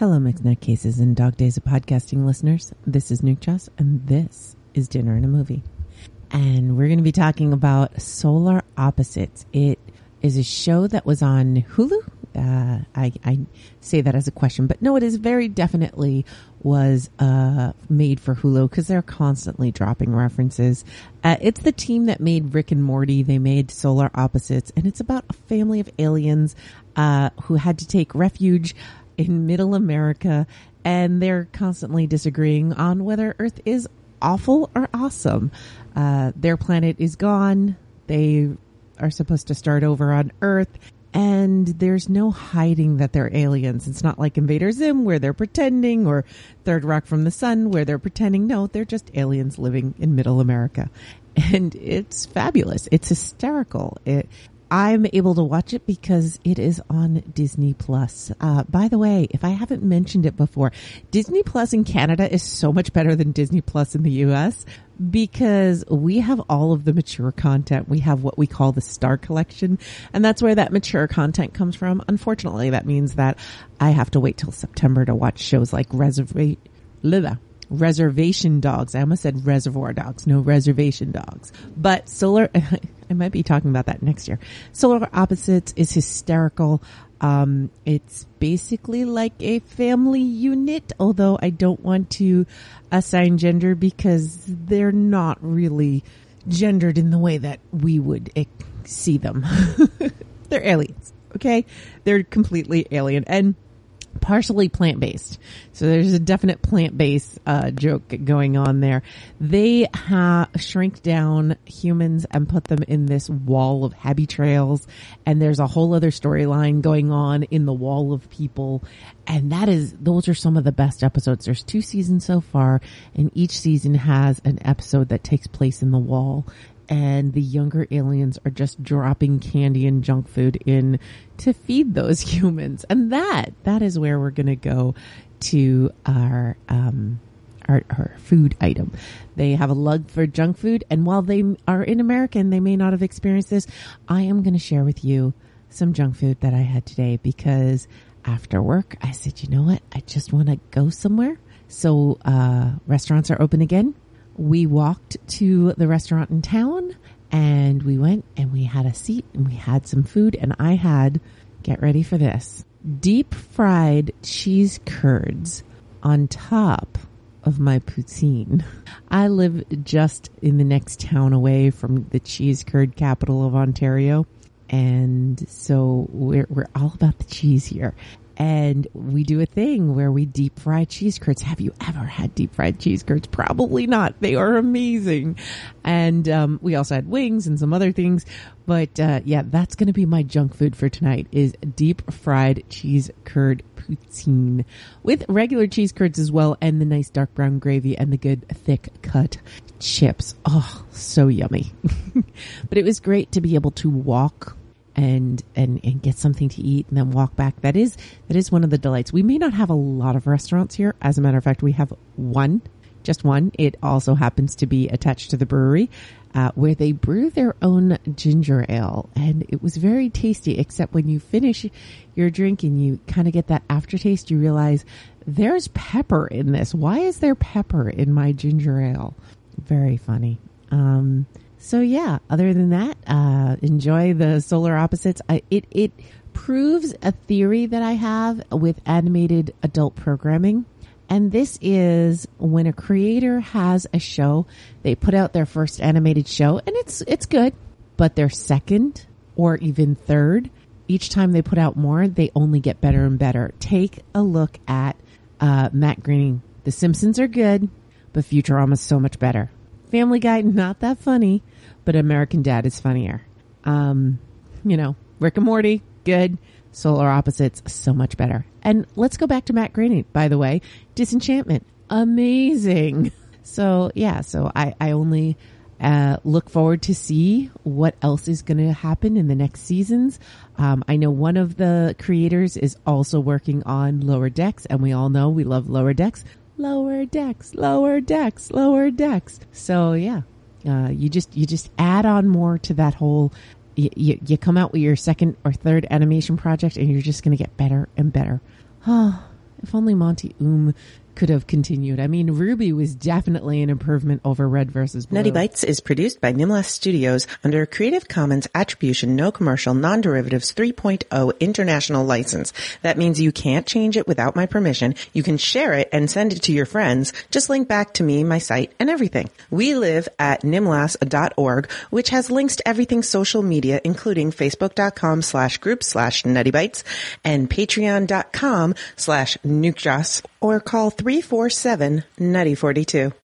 Hello, Mixed Nutcases and Dog Days of Podcasting listeners. This is Nuke Joss, and this is Dinner and a Movie. And we're going to be talking about Solar Opposites. It is a show that was on Hulu. Uh, I, I say that as a question, but no, it is very definitely was uh, made for Hulu because they're constantly dropping references. Uh, it's the team that made Rick and Morty. They made Solar Opposites, and it's about a family of aliens uh, who had to take refuge in middle America and they're constantly disagreeing on whether Earth is awful or awesome. Uh, their planet is gone. They are supposed to start over on Earth. And there's no hiding that they're aliens. It's not like Invader Zim where they're pretending or Third Rock from the Sun where they're pretending. No, they're just aliens living in middle America. And it's fabulous. It's hysterical. It, I'm able to watch it because it is on Disney Plus. Uh, by the way, if I haven't mentioned it before, Disney Plus in Canada is so much better than Disney Plus in the US because we have all of the mature content. We have what we call the Star Collection, and that's where that mature content comes from. Unfortunately, that means that I have to wait till September to watch shows like Reservation. Reservation Dogs. I almost said Reservoir Dogs. No, Reservation Dogs. But Solar, I might be talking about that next year. Solar Opposites is hysterical. Um, it's basically like a family unit, although I don't want to assign gender because they're not really gendered in the way that we would see them. they're aliens. Okay. They're completely alien. And partially plant based. So there's a definite plant based uh, joke going on there. They ha- shrink down humans and put them in this wall of happy trails, and there's a whole other storyline going on in the wall of people. And that is, those are some of the best episodes. There's two seasons so far, and each season has an episode that takes place in the wall and the younger aliens are just dropping candy and junk food in to feed those humans. And that, that is where we're going to go to our, um, our, our, food item. They have a lug for junk food. And while they are in America and they may not have experienced this, I am going to share with you some junk food that I had today because after work, I said, you know what? I just want to go somewhere. So, uh, restaurants are open again we walked to the restaurant in town and we went and we had a seat and we had some food and I had, get ready for this, deep fried cheese curds on top of my poutine. I live just in the next town away from the cheese curd capital of Ontario. And so we're, we're all about the cheese here and we do a thing where we deep fry cheese curds. Have you ever had deep fried cheese curds? Probably not. They are amazing. And um, we also had wings and some other things. But uh, yeah, that's going to be my junk food for tonight is deep fried cheese curd poutine with regular cheese curds as well and the nice dark brown gravy and the good thick cut chips. Oh, so yummy. but it was great to be able to walk and and and get something to eat and then walk back. That is that is one of the delights. We may not have a lot of restaurants here. As a matter of fact, we have one, just one. It also happens to be attached to the brewery. Uh, where they brew their own ginger ale, and it was very tasty. Except when you finish your drink and you kind of get that aftertaste, you realize there's pepper in this. Why is there pepper in my ginger ale? Very funny. Um, so yeah, other than that, uh, enjoy the solar opposites. I, it, it proves a theory that I have with animated adult programming. And this is when a creator has a show, they put out their first animated show and it's, it's good, but their second or even third, each time they put out more, they only get better and better. Take a look at, uh, Matt Groening. The Simpsons are good, but Futurama is so much better. Family Guy, not that funny, but American Dad is funnier. Um, you know, Rick and Morty, good. Solar Opposites, so much better. And let's go back to Matt Groening, by the way. Disenchantment, amazing. So yeah, so I, I only uh, look forward to see what else is going to happen in the next seasons. Um, I know one of the creators is also working on Lower Decks, and we all know we love Lower Decks. Lower Decks, Lower Decks, Lower Decks. So yeah, uh, you just you just add on more to that whole. You, you, you come out with your second or third animation project, and you're just going to get better and better. Oh, if only Monty Oum could have continued. I mean, RWBY was definitely an improvement over Red versus Blue. Nutty Bites is produced by Nimlas Studios under a Creative Commons Attribution No Commercial Non-Derivatives 3.0 International License. That means you can't change it without my permission. You can share it and send it to your friends. Just link back to me, my site, and everything. We live at nimlas.org, which has links to everything social media, including facebook.com slash group slash Nutty Bites and patreon.com slash nukejoss or call 347 Nutty 42.